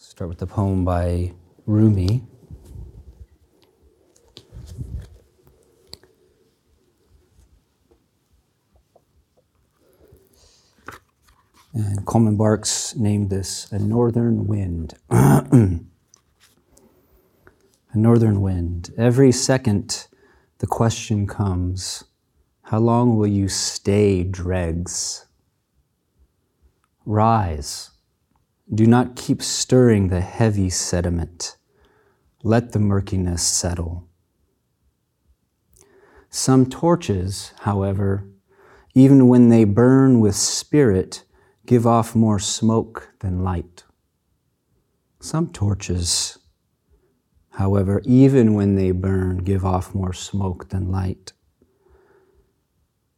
Start with the poem by Rumi. And Coleman Barks named this a northern wind. a northern wind. Every second, the question comes How long will you stay dregs? Rise. Do not keep stirring the heavy sediment. Let the murkiness settle. Some torches, however, even when they burn with spirit, give off more smoke than light. Some torches, however, even when they burn, give off more smoke than light.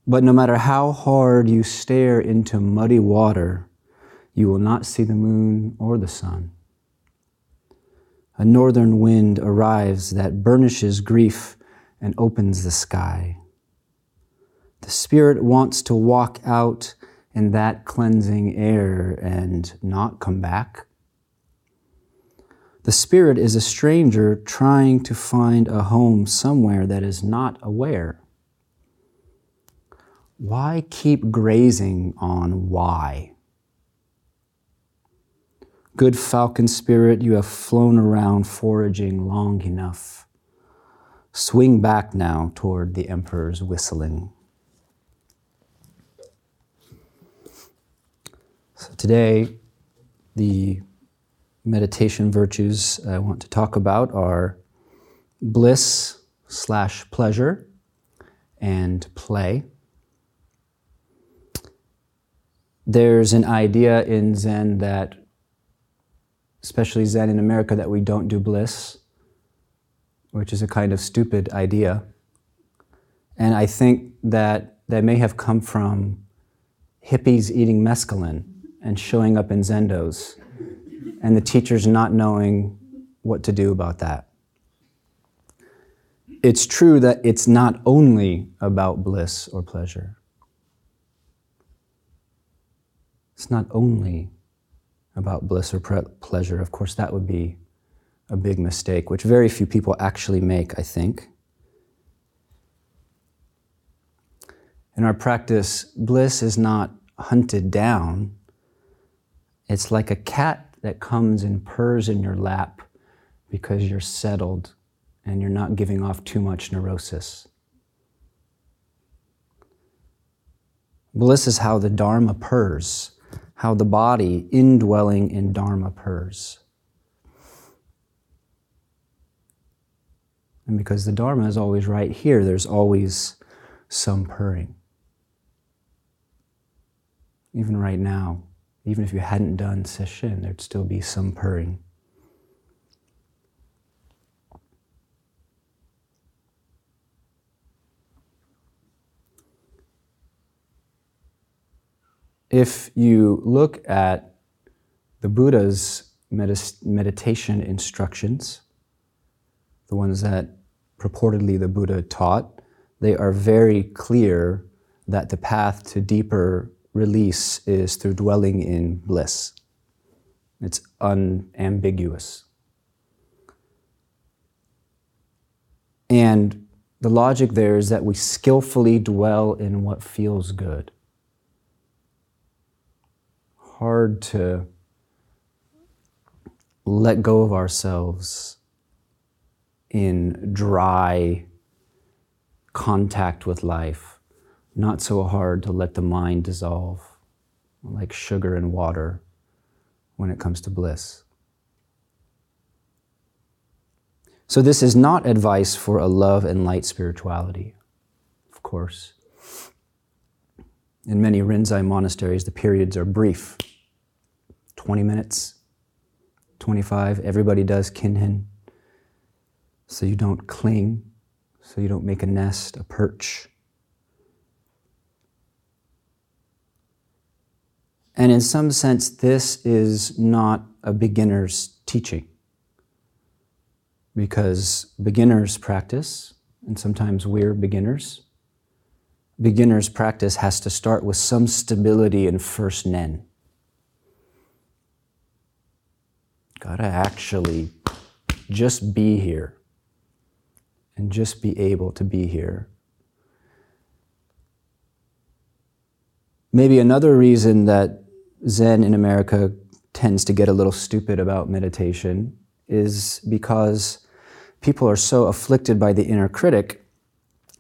But no matter how hard you stare into muddy water, you will not see the moon or the sun. A northern wind arrives that burnishes grief and opens the sky. The Spirit wants to walk out in that cleansing air and not come back? The spirit is a stranger trying to find a home somewhere that is not aware. Why keep grazing on why? Good falcon spirit, you have flown around foraging long enough. Swing back now toward the emperor's whistling. So today, the meditation virtues I want to talk about are bliss slash pleasure and play. There's an idea in Zen that, especially Zen in America, that we don't do bliss, which is a kind of stupid idea. And I think that that may have come from hippies eating mescaline and showing up in zendos, and the teachers not knowing what to do about that. It's true that it's not only about bliss or pleasure. It's not only about bliss or pleasure. Of course, that would be a big mistake, which very few people actually make, I think. In our practice, bliss is not hunted down, it's like a cat that comes and purrs in your lap because you're settled and you're not giving off too much neurosis. Bliss is how the Dharma purrs, how the body indwelling in Dharma purrs. And because the Dharma is always right here, there's always some purring. Even right now, even if you hadn't done sesshin, there'd still be some purring. If you look at the Buddha's meditation instructions, the ones that purportedly the Buddha taught, they are very clear that the path to deeper release is through dwelling in bliss. It's unambiguous. And the logic there is that we skillfully dwell in what feels good. Hard to let go of ourselves in dry contact with life not so hard to let the mind dissolve, like sugar and water when it comes to bliss. So, this is not advice for a love and light spirituality, of course. In many Rinzai monasteries, the periods are brief 20 minutes, 25. Everybody does kinhin. So you don't cling, so you don't make a nest, a perch. And in some sense, this is not a beginner's teaching. Because beginners practice, and sometimes we're beginners, beginner's practice has to start with some stability in first nen. Gotta actually just be here and just be able to be here. Maybe another reason that Zen in America tends to get a little stupid about meditation is because people are so afflicted by the inner critic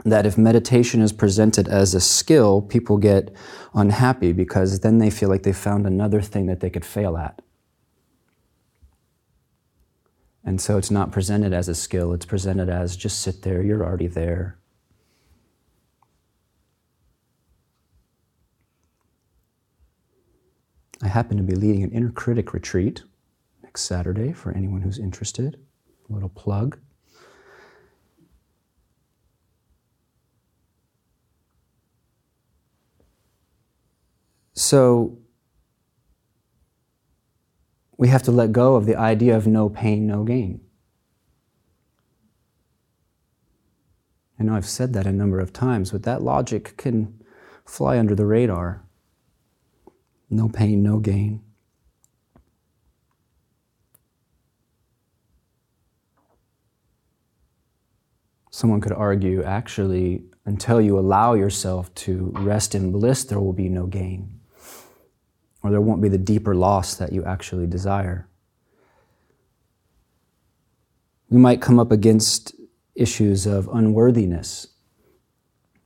that if meditation is presented as a skill, people get unhappy because then they feel like they found another thing that they could fail at. And so it's not presented as a skill, it's presented as just sit there, you're already there. I happen to be leading an inner critic retreat next Saturday for anyone who's interested. A little plug. So we have to let go of the idea of no pain, no gain. I know I've said that a number of times, but that logic can fly under the radar. No pain, no gain. Someone could argue actually, until you allow yourself to rest in bliss, there will be no gain or there won't be the deeper loss that you actually desire. We might come up against issues of unworthiness.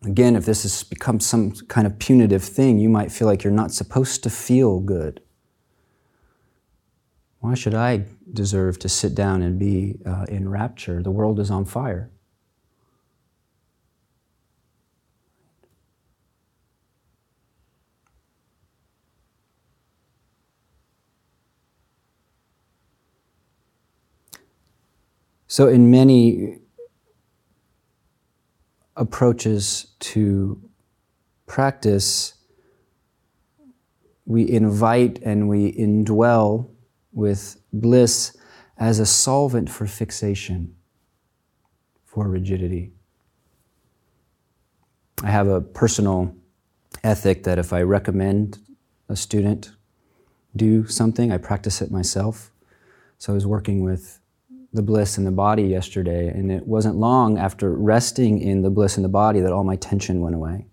Again, if this has become some kind of punitive thing, you might feel like you're not supposed to feel good. Why should I deserve to sit down and be uh, in rapture? The world is on fire. So, in many approaches to practice, we invite and we indwell with bliss as a solvent for fixation, for rigidity. I have a personal ethic that if I recommend a student do something, I practice it myself. So I was working with the bliss in the body yesterday, and it wasn't long after resting in the bliss in the body that all my tension went away.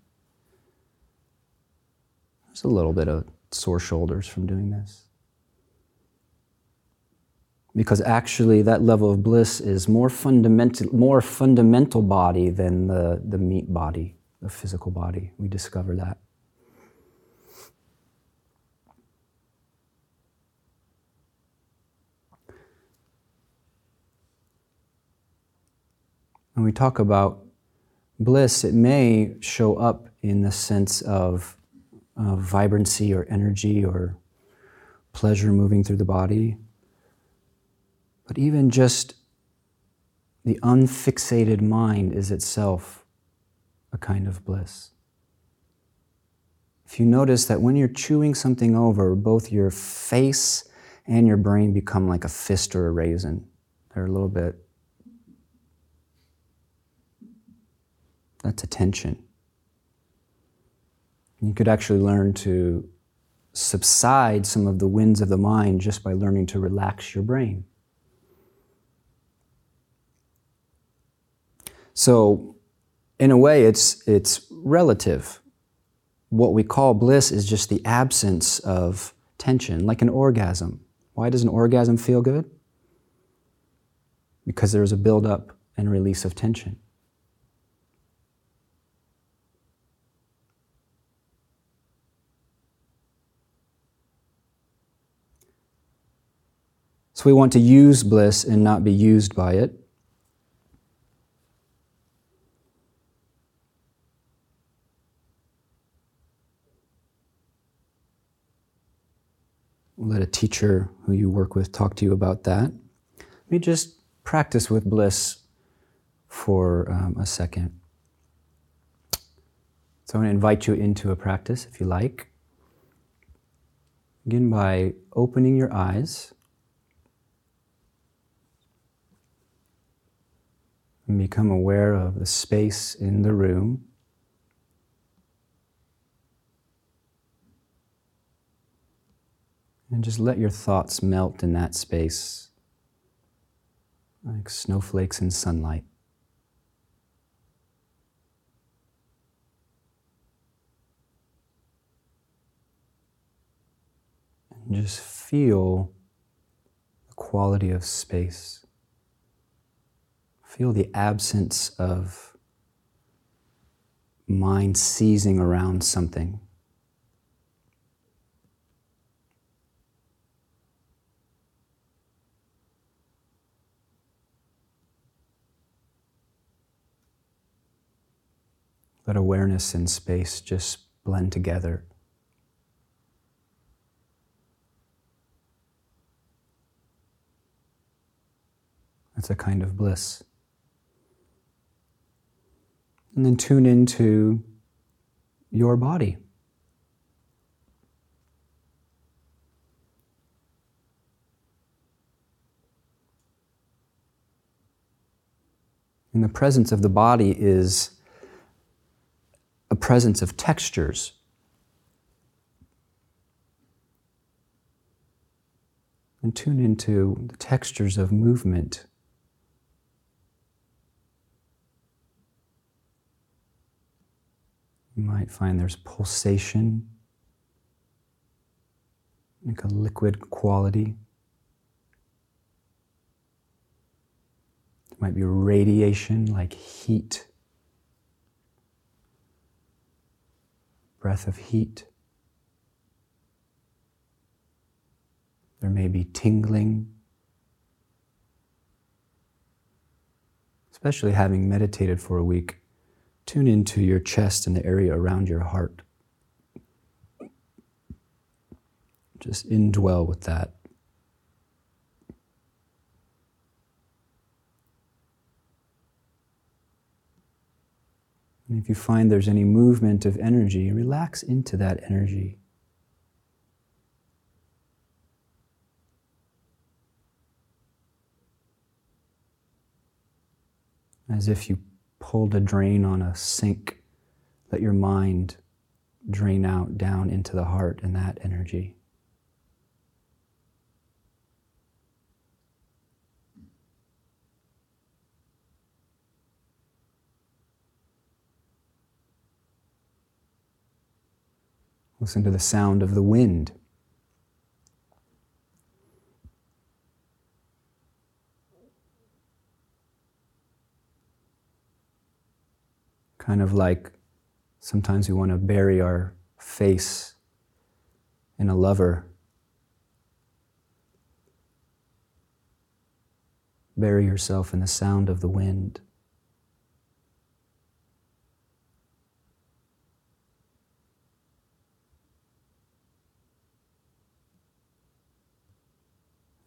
There's a little bit of sore shoulders from doing this. Because actually, that level of bliss is more fundamental, more fundamental body than the, the meat body, the physical body. We discover that. When we talk about bliss, it may show up in the sense of, of vibrancy or energy or pleasure moving through the body. But even just the unfixated mind is itself a kind of bliss. If you notice that when you're chewing something over, both your face and your brain become like a fist or a raisin. They're a little bit That's attention. You could actually learn to subside some of the winds of the mind just by learning to relax your brain. So, in a way, it's, it's relative. What we call bliss is just the absence of tension, like an orgasm. Why does an orgasm feel good? Because there's a buildup and release of tension. So we want to use bliss and not be used by it. Let a teacher who you work with talk to you about that. Let me just practice with bliss for um, a second. So I'm going to invite you into a practice if you like. Begin by opening your eyes. And become aware of the space in the room. And just let your thoughts melt in that space like snowflakes in sunlight. And just feel the quality of space. Feel the absence of mind seizing around something. Let awareness and space just blend together. That's a kind of bliss. And then tune into your body. And the presence of the body is a presence of textures. And tune into the textures of movement. You might find there's pulsation, like a liquid quality. There might be radiation, like heat. breath of heat. There may be tingling, especially having meditated for a week. Tune into your chest and the area around your heart. Just indwell with that. And if you find there's any movement of energy, relax into that energy. As if you pulled a drain on a sink, let your mind drain out down into the heart and that energy. Listen to the sound of the wind. Kind of like sometimes we want to bury our face in a lover. Bury yourself in the sound of the wind.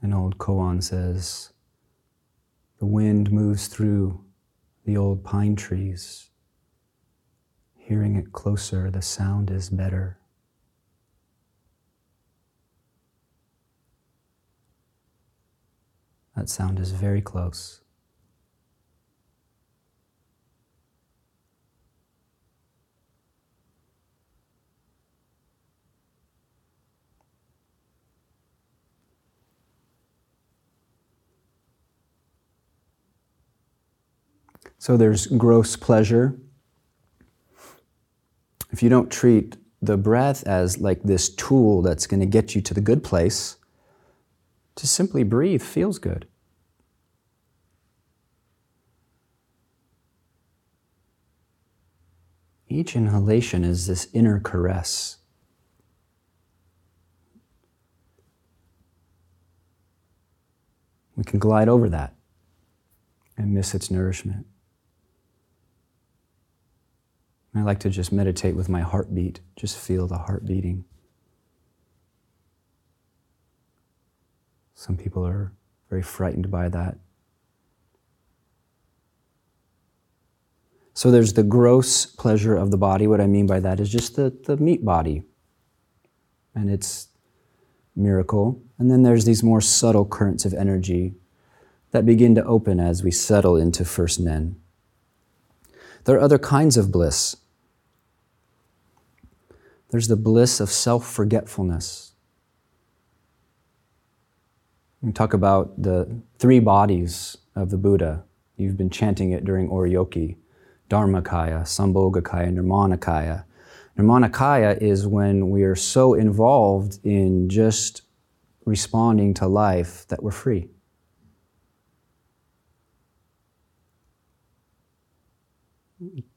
An old koan says, The wind moves through the old pine trees. Hearing it closer, the sound is better. That sound is very close. So there's gross pleasure. If you don't treat the breath as like this tool that's going to get you to the good place, to simply breathe feels good. Each inhalation is this inner caress. We can glide over that and miss its nourishment. I like to just meditate with my heartbeat, just feel the heart beating. Some people are very frightened by that. So there's the gross pleasure of the body. What I mean by that is just the, the meat body and its miracle. And then there's these more subtle currents of energy that begin to open as we settle into first nen. There are other kinds of bliss. There's the bliss of self forgetfulness. We talk about the three bodies of the Buddha. You've been chanting it during Oryoki Dharmakaya, Sambhogakaya, Nirmanakaya. Nirmanakaya is when we are so involved in just responding to life that we're free.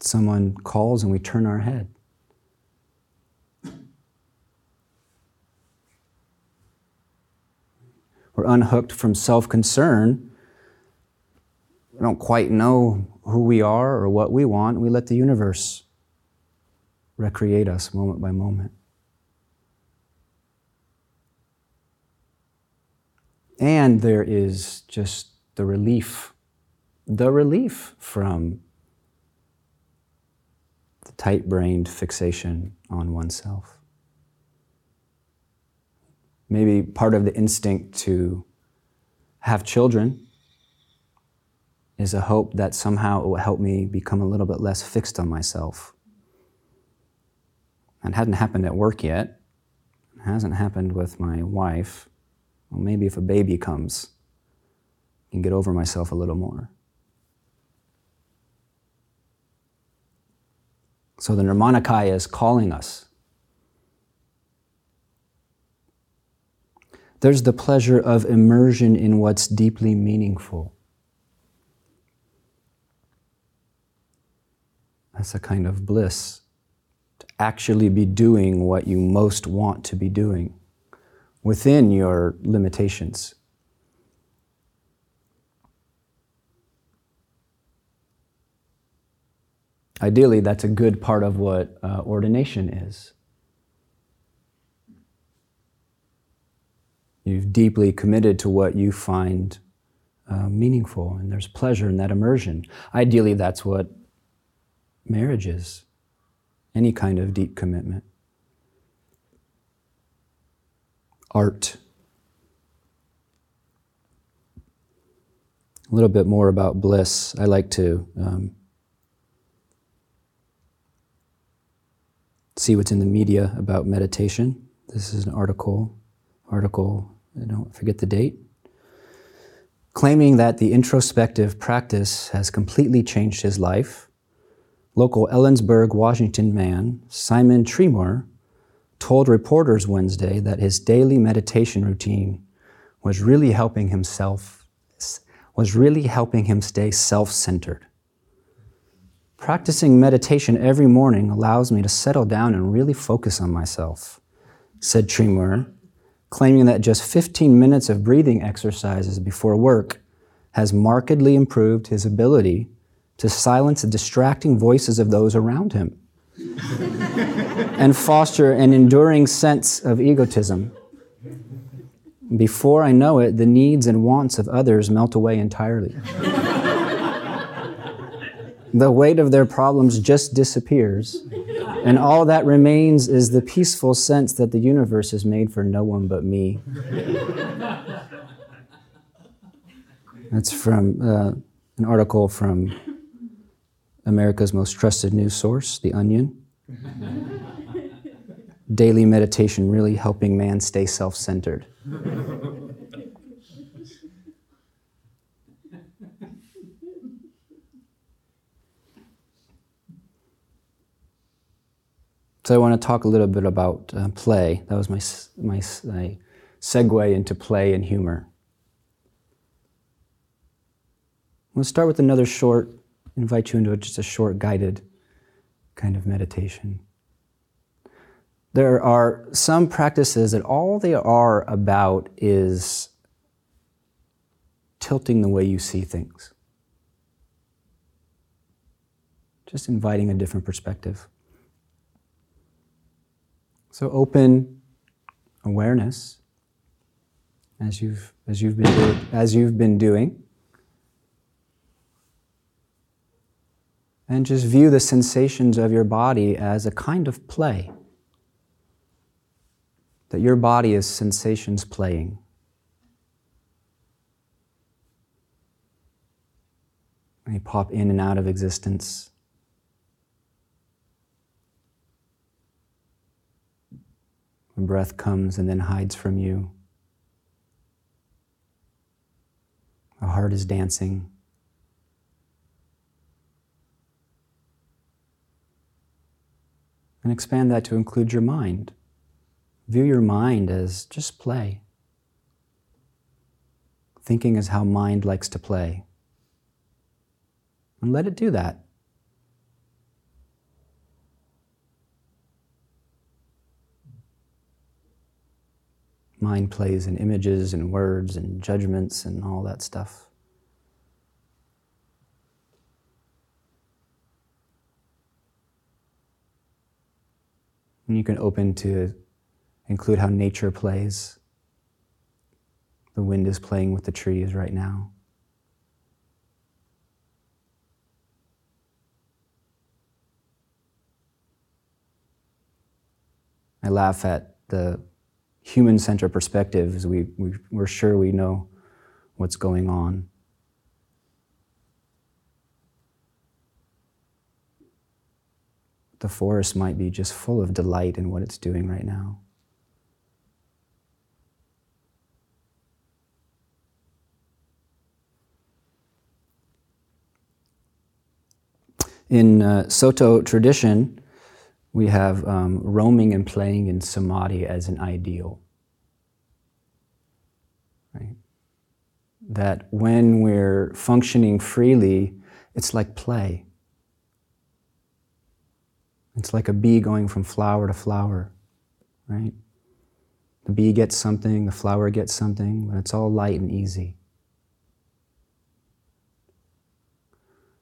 Someone calls and we turn our head. We're unhooked from self concern. We don't quite know who we are or what we want. We let the universe recreate us moment by moment. And there is just the relief, the relief from the tight brained fixation on oneself. Maybe part of the instinct to have children is a hope that somehow it will help me become a little bit less fixed on myself. It hadn't happened at work yet. It hasn't happened with my wife. Well, maybe if a baby comes, I can get over myself a little more. So the Nirmanakaya is calling us. There's the pleasure of immersion in what's deeply meaningful. That's a kind of bliss to actually be doing what you most want to be doing within your limitations. Ideally, that's a good part of what uh, ordination is. You've deeply committed to what you find uh, meaningful, and there's pleasure in that immersion. Ideally, that's what marriage is any kind of deep commitment. Art. A little bit more about bliss. I like to um, see what's in the media about meditation. This is an article, article, I don't forget the date, claiming that the introspective practice has completely changed his life Local Ellensburg, Washington man, Simon Tremor, told reporters Wednesday that his daily meditation routine was really helping himself was really helping him stay self-centered. Practicing meditation every morning allows me to settle down and really focus on myself, said Tremor, claiming that just 15 minutes of breathing exercises before work has markedly improved his ability to silence the distracting voices of those around him and foster an enduring sense of egotism. Before I know it, the needs and wants of others melt away entirely. the weight of their problems just disappears, and all that remains is the peaceful sense that the universe is made for no one but me. That's from uh, an article from America's most trusted news source, The Onion. Daily meditation really helping man stay self centered. So I want to talk a little bit about uh, play. That was my, my, my segue into play and humor. I We'll start with another short invite you into just a short guided kind of meditation. There are some practices that all they are about is tilting the way you see things. Just inviting a different perspective. So open awareness as you've as you've been as you've been doing. and just view the sensations of your body as a kind of play. That your body is sensations playing. They pop in and out of existence. When breath comes and then hides from you. The heart is dancing. And expand that to include your mind. View your mind as just play. Thinking is how mind likes to play. And let it do that. Mind plays in images and words and judgments and all that stuff. And you can open to include how nature plays. The wind is playing with the trees right now. I laugh at the human centered perspective as we, we, we're sure we know what's going on. The forest might be just full of delight in what it's doing right now. In uh, Soto tradition, we have um, roaming and playing in samadhi as an ideal. Right? That when we're functioning freely, it's like play. It's like a bee going from flower to flower, right? The bee gets something, the flower gets something, but it's all light and easy.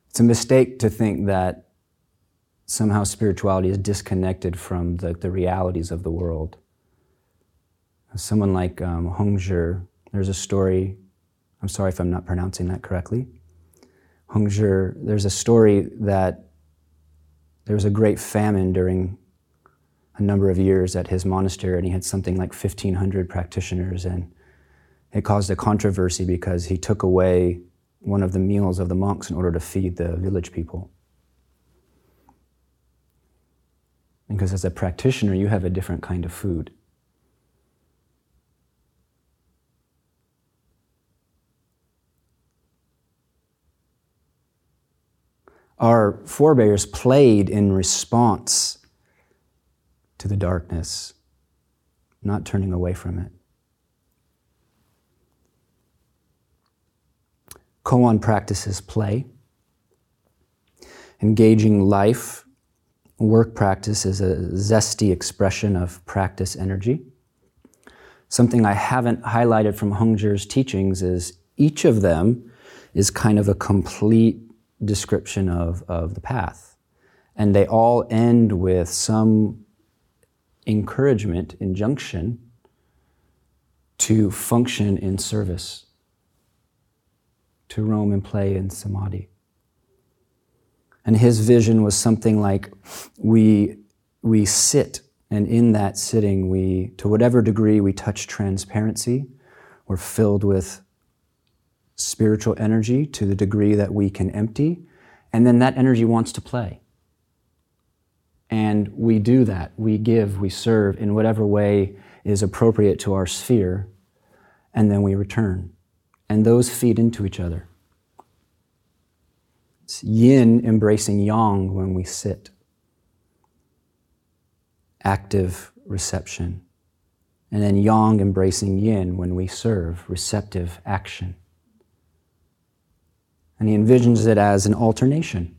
It's a mistake to think that somehow spirituality is disconnected from the, the realities of the world. Someone like um, Hongzhi, there's a story, I'm sorry if I'm not pronouncing that correctly. Hongzhi, there's a story that there was a great famine during a number of years at his monastery, and he had something like 1,500 practitioners, and it caused a controversy because he took away one of the meals of the monks in order to feed the village people. Because as a practitioner, you have a different kind of food. Our forebears played in response to the darkness, not turning away from it. Koan practices play. Engaging life work practice is a zesty expression of practice energy. Something I haven't highlighted from Hongzhi's teachings is each of them is kind of a complete description of, of the path. And they all end with some encouragement, injunction to function in service, to roam and play in samadhi. And his vision was something like we, we sit, and in that sitting, we, to whatever degree we touch transparency, we're filled with spiritual energy to the degree that we can empty, and then that energy wants to play. And we do that. We give, we serve in whatever way is appropriate to our sphere, and then we return. And those feed into each other. It's yin embracing yang when we sit. Active reception. And then yang embracing yin when we serve, receptive action. And he envisions it as an alternation.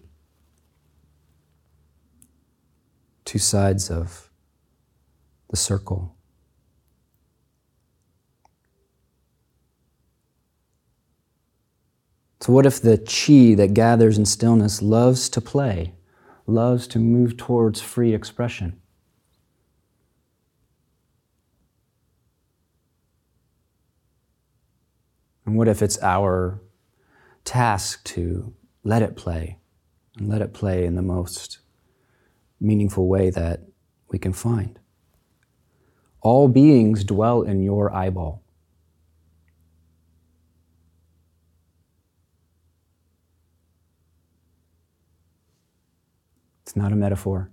Two sides of the circle. So, what if the chi that gathers in stillness loves to play, loves to move towards free expression? And what if it's our task to let it play and let it play in the most meaningful way that we can find? All beings dwell in your eyeball. It's not a metaphor.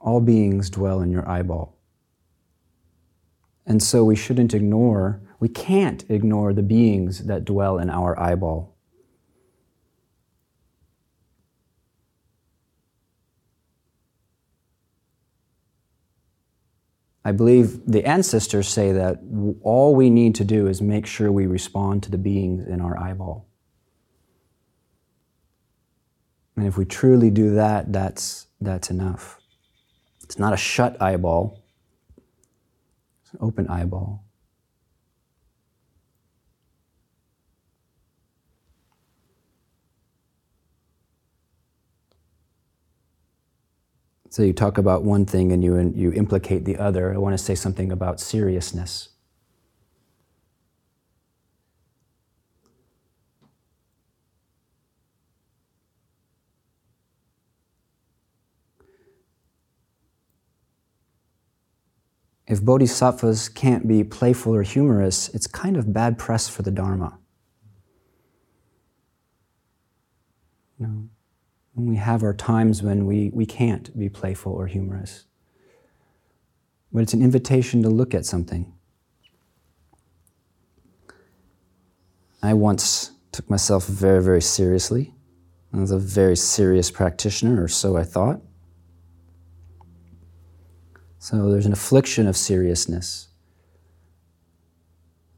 All beings dwell in your eyeball. And so we shouldn't ignore, we can't ignore the beings that dwell in our eyeball. I believe the ancestors say that all we need to do is make sure we respond to the beings in our eyeball. And if we truly do that, that's, that's enough. It's not a shut eyeball, it's an open eyeball. So you talk about one thing and you, you implicate the other. I want to say something about seriousness. If bodhisattvas can't be playful or humorous, it's kind of bad press for the Dharma. You know? when we have our times when we, we can't be playful or humorous. But it's an invitation to look at something. I once took myself very, very seriously. I was a very serious practitioner, or so I thought. So there's an affliction of seriousness.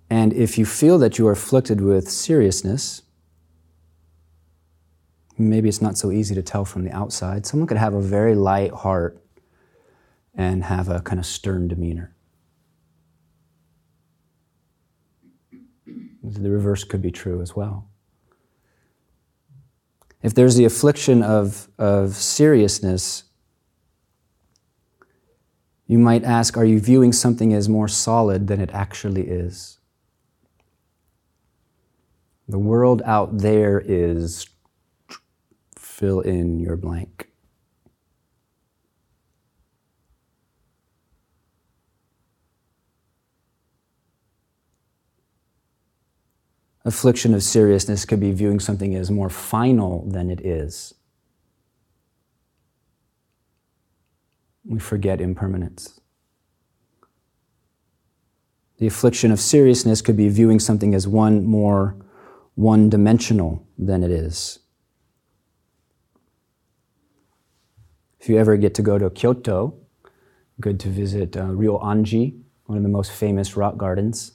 And if you feel that you are afflicted with seriousness, maybe it's not so easy to tell from the outside. Someone could have a very light heart and have a kind of stern demeanor. The reverse could be true as well. If there's the affliction of, of seriousness, you might ask, are you viewing something as more solid than it actually is? The world out there is fill in your blank. Affliction of seriousness could be viewing something as more final than it is. We forget impermanence. The affliction of seriousness could be viewing something as one more one dimensional than it is. If you ever get to go to Kyoto, good to visit uh, Ryoanji, one of the most famous rock gardens.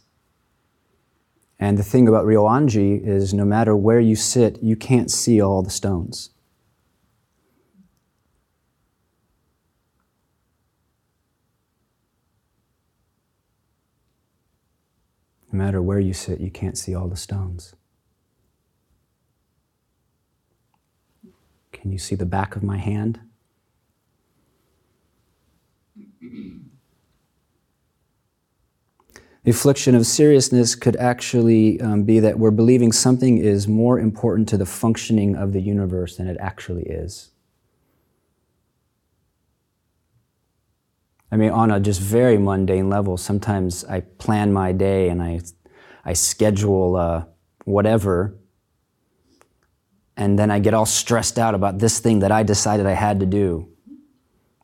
And the thing about Ryoanji is no matter where you sit, you can't see all the stones. No matter where you sit, you can't see all the stones. Can you see the back of my hand? The affliction of seriousness could actually um, be that we're believing something is more important to the functioning of the universe than it actually is. I mean, on a just very mundane level, sometimes I plan my day and I, I schedule uh, whatever, and then I get all stressed out about this thing that I decided I had to do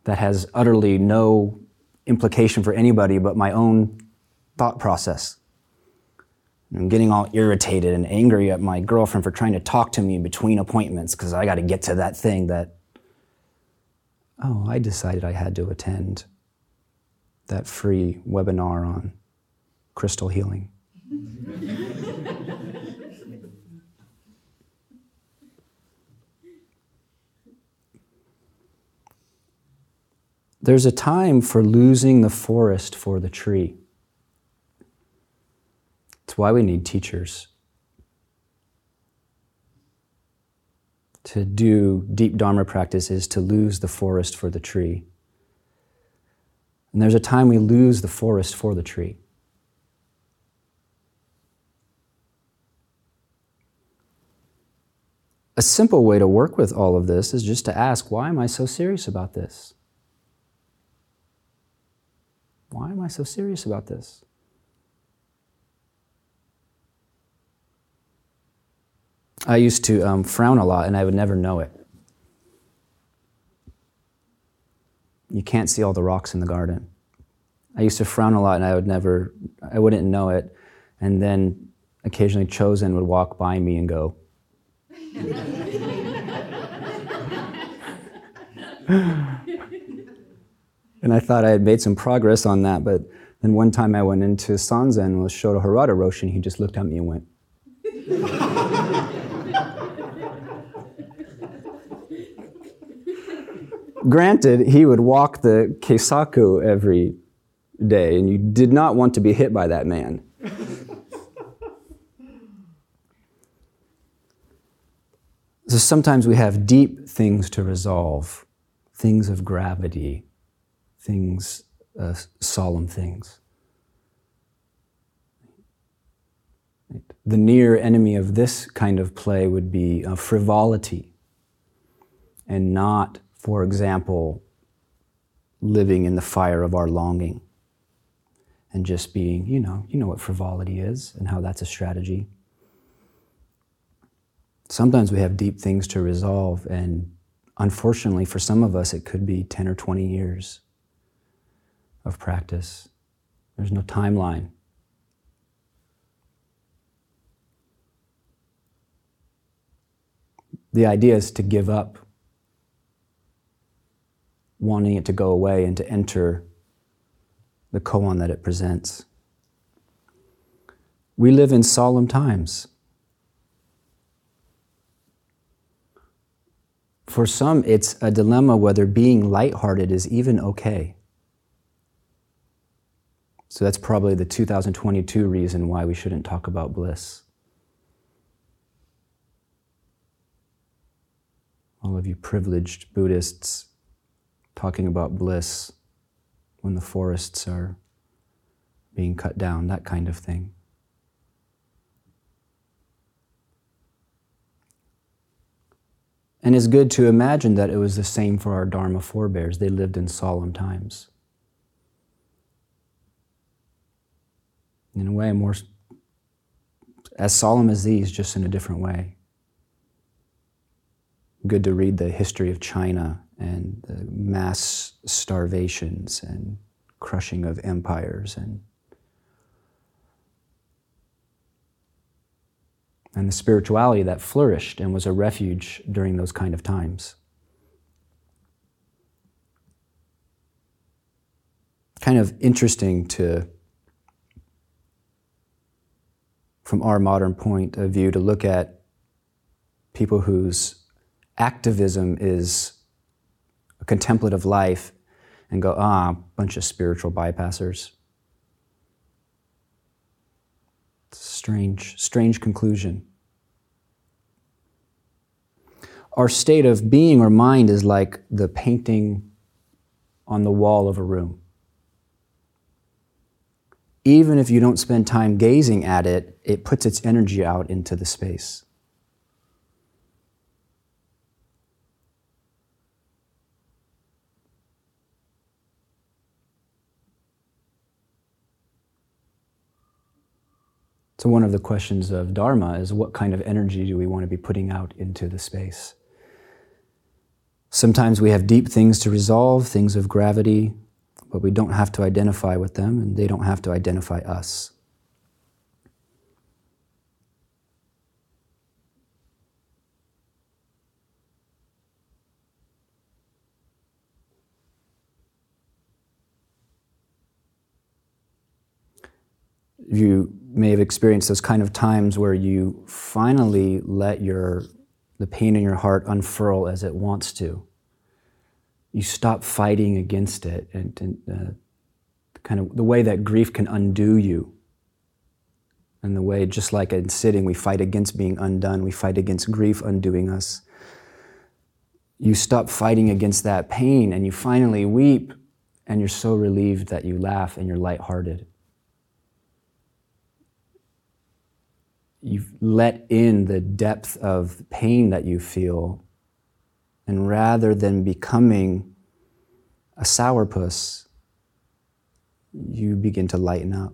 that has utterly no implication for anybody but my own thought process. I'm getting all irritated and angry at my girlfriend for trying to talk to me between appointments because I got to get to that thing that, oh, I decided I had to attend that free webinar on crystal healing. There's a time for losing the forest for the tree. It's why we need teachers. To do deep Dharma practice is to lose the forest for the tree. And there's a time we lose the forest for the tree. A simple way to work with all of this is just to ask, why am I so serious about this? Why am I so serious about this? I used to um, frown a lot and I would never know it. You can't see all the rocks in the garden. I used to frown a lot and I would never, I wouldn't know it. And then occasionally Chozen would walk by me and go, and I thought I had made some progress on that, but then one time I went into Sanzen with Shodo Harada Roshi, and he just looked at me and went. Granted, he would walk the Keisaku every day, and you did not want to be hit by that man. so sometimes we have deep things to resolve, things of gravity, things, uh, solemn things. The near enemy of this kind of play would be uh, frivolity and not, for example, living in the fire of our longing and just being, you know, you know what frivolity is and how that's a strategy. Sometimes we have deep things to resolve, and unfortunately, for some of us, it could be 10 or 20 years of practice. There's no timeline. The idea is to give up wanting it to go away and to enter the koan that it presents. We live in solemn times. For some, it's a dilemma whether being lighthearted is even okay. So that's probably the 2022 reason why we shouldn't talk about bliss. All of you privileged Buddhists talking about bliss when the forests are being cut down, that kind of thing. And it's good to imagine that it was the same for our Dharma forebears. They lived in solemn times. In a way, more as solemn as these, just in a different way. Good to read the history of China and the mass starvations and crushing of empires and and the spirituality that flourished and was a refuge during those kind of times. Kind of interesting to, from our modern point of view, to look at people whose activism is contemplative life and go, ah, a bunch of spiritual bypassers. It's a Strange, strange conclusion. Our state of being or mind is like the painting on the wall of a room. Even if you don't spend time gazing at it, it puts its energy out into the space. So, one of the questions of Dharma is what kind of energy do we want to be putting out into the space? Sometimes we have deep things to resolve, things of gravity, but we don't have to identify with them and they don't have to identify us. You may have experienced those kind of times where you finally let your the pain in your heart unfurl as it wants to. You stop fighting against it, and, and uh, kind of the way that grief can undo you, and the way, just like in sitting, we fight against being undone, we fight against grief undoing us. You stop fighting against that pain, and you finally weep, and you're so relieved that you laugh and you're lighthearted. You've let in the depth of pain that you feel, and rather than becoming a sourpuss, you begin to lighten up.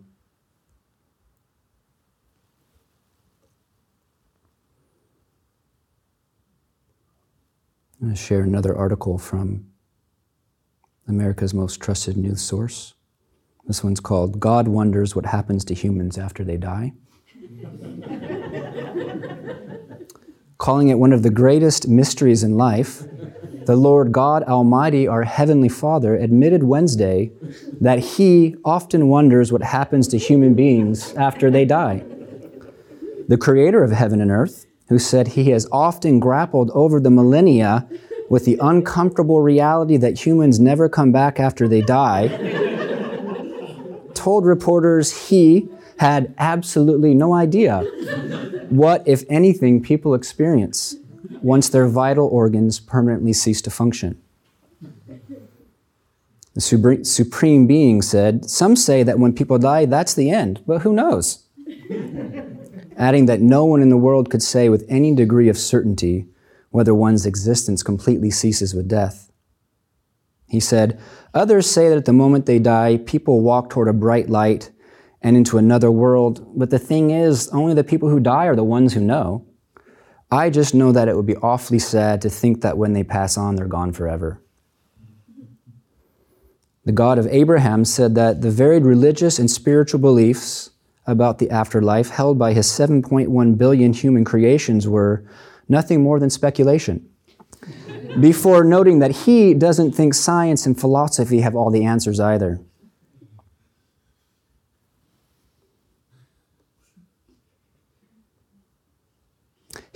I'm going to share another article from America's most trusted news source, This one's called God Wonders What Happens to Humans After They Die. Calling it one of the greatest mysteries in life, the Lord God Almighty, our Heavenly Father, admitted Wednesday that He often wonders what happens to human beings after they die. The Creator of heaven and earth, who said He has often grappled over the millennia with the uncomfortable reality that humans never come back after they die, told reporters He had absolutely no idea what, if anything, people experience once their vital organs permanently cease to function. The Supreme Being said, Some say that when people die, that's the end, but who knows? Adding that no one in the world could say with any degree of certainty whether one's existence completely ceases with death. He said, Others say that at the moment they die, people walk toward a bright light and into another world. But the thing is, only the people who die are the ones who know. I just know that it would be awfully sad to think that when they pass on, they're gone forever. The God of Abraham said that the varied religious and spiritual beliefs about the afterlife held by his 7.1 billion human creations were nothing more than speculation. Before noting that he doesn't think science and philosophy have all the answers either.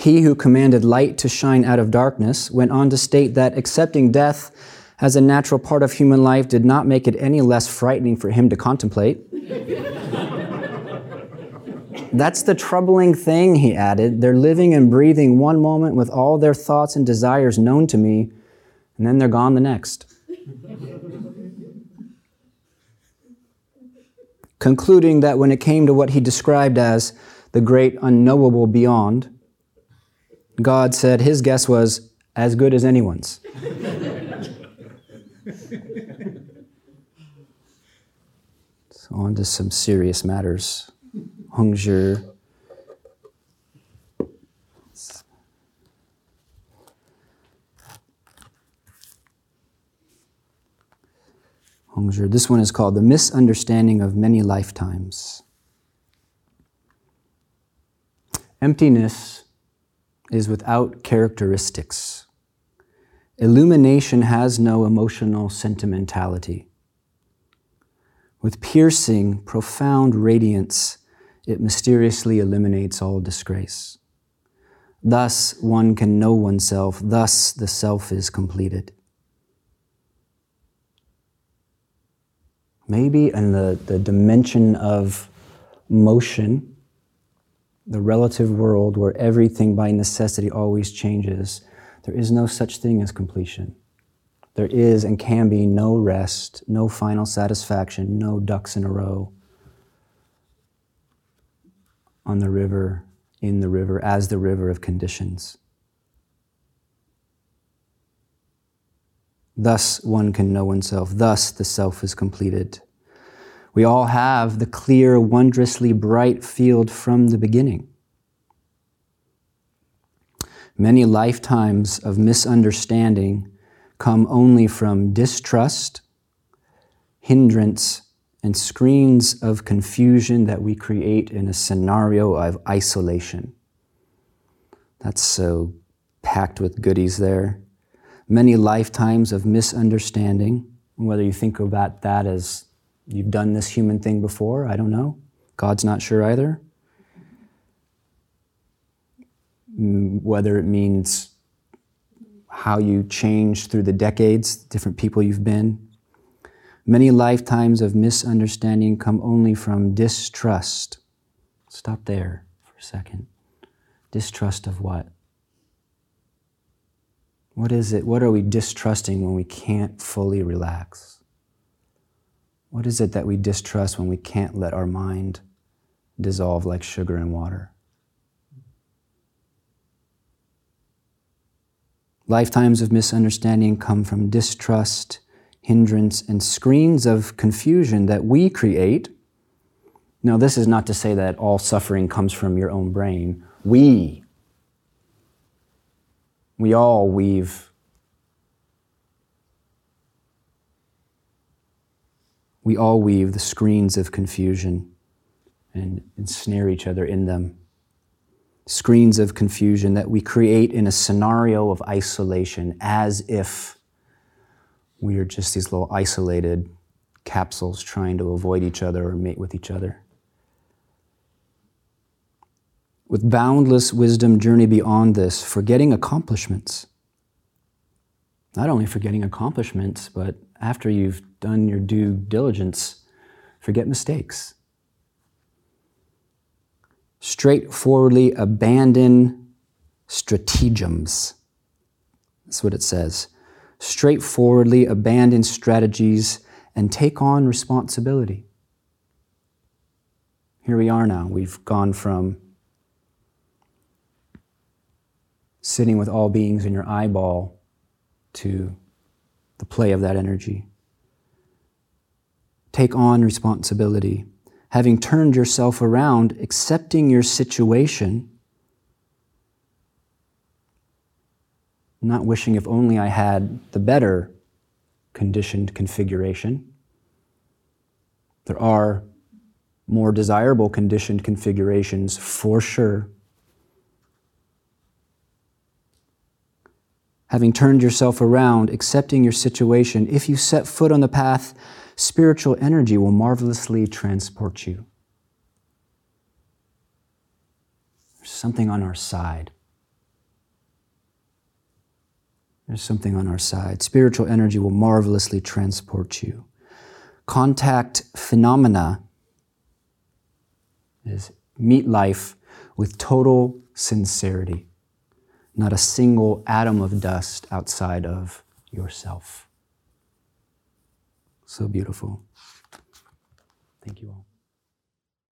He who commanded light to shine out of darkness went on to state that accepting death as a natural part of human life did not make it any less frightening for him to contemplate. That's the troubling thing, he added. They're living and breathing one moment with all their thoughts and desires known to me, and then they're gone the next. Concluding that when it came to what he described as the great unknowable beyond, God said his guess was as good as anyone's. so, on to some serious matters. Hongzhi. Hongzhi. This one is called The Misunderstanding of Many Lifetimes. Emptiness is without characteristics. Illumination has no emotional sentimentality. With piercing, profound radiance, it mysteriously eliminates all disgrace. Thus, one can know oneself, thus, the self is completed. Maybe in the, the dimension of motion, the relative world where everything by necessity always changes, there is no such thing as completion. There is and can be no rest, no final satisfaction, no ducks in a row on the river, in the river, as the river of conditions. Thus, one can know oneself. Thus, the self is completed. We all have the clear, wondrously bright field from the beginning. Many lifetimes of misunderstanding come only from distrust, hindrance, and screens of confusion that we create in a scenario of isolation. That's so packed with goodies there. Many lifetimes of misunderstanding, whether you think about that as You've done this human thing before. I don't know. God's not sure either. Mm, whether it means how you change through the decades, different people you've been. Many lifetimes of misunderstanding come only from distrust. Stop there for a second. Distrust of what? What is it? What are we distrusting when we can't fully relax? What is it that we distrust when we can't let our mind dissolve like sugar in water? Lifetimes of misunderstanding come from distrust, hindrance, and screens of confusion that we create. Now, this is not to say that all suffering comes from your own brain. We, we all weave we all weave the screens of confusion and ensnare each other in them. Screens of confusion that we create in a scenario of isolation as if we are just these little isolated capsules trying to avoid each other or mate with each other. With boundless wisdom, journey beyond this, forgetting accomplishments. Not only forgetting accomplishments, but after you've done your due diligence, forget mistakes. Straightforwardly abandon stratagems. That's what it says. Straightforwardly abandon strategies and take on responsibility. Here we are now. We've gone from sitting with all beings in your eyeball to the play of that energy. Take on responsibility. Having turned yourself around, accepting your situation, not wishing if only I had the better conditioned configuration. There are more desirable conditioned configurations for sure. having turned yourself around, accepting your situation, if you set foot on the path, spiritual energy will marvelously transport you. There's something on our side. There's something on our side. Spiritual energy will marvelously transport you. Contact phenomena is meet life with total sincerity not a single atom of dust outside of yourself. So beautiful. Thank you all.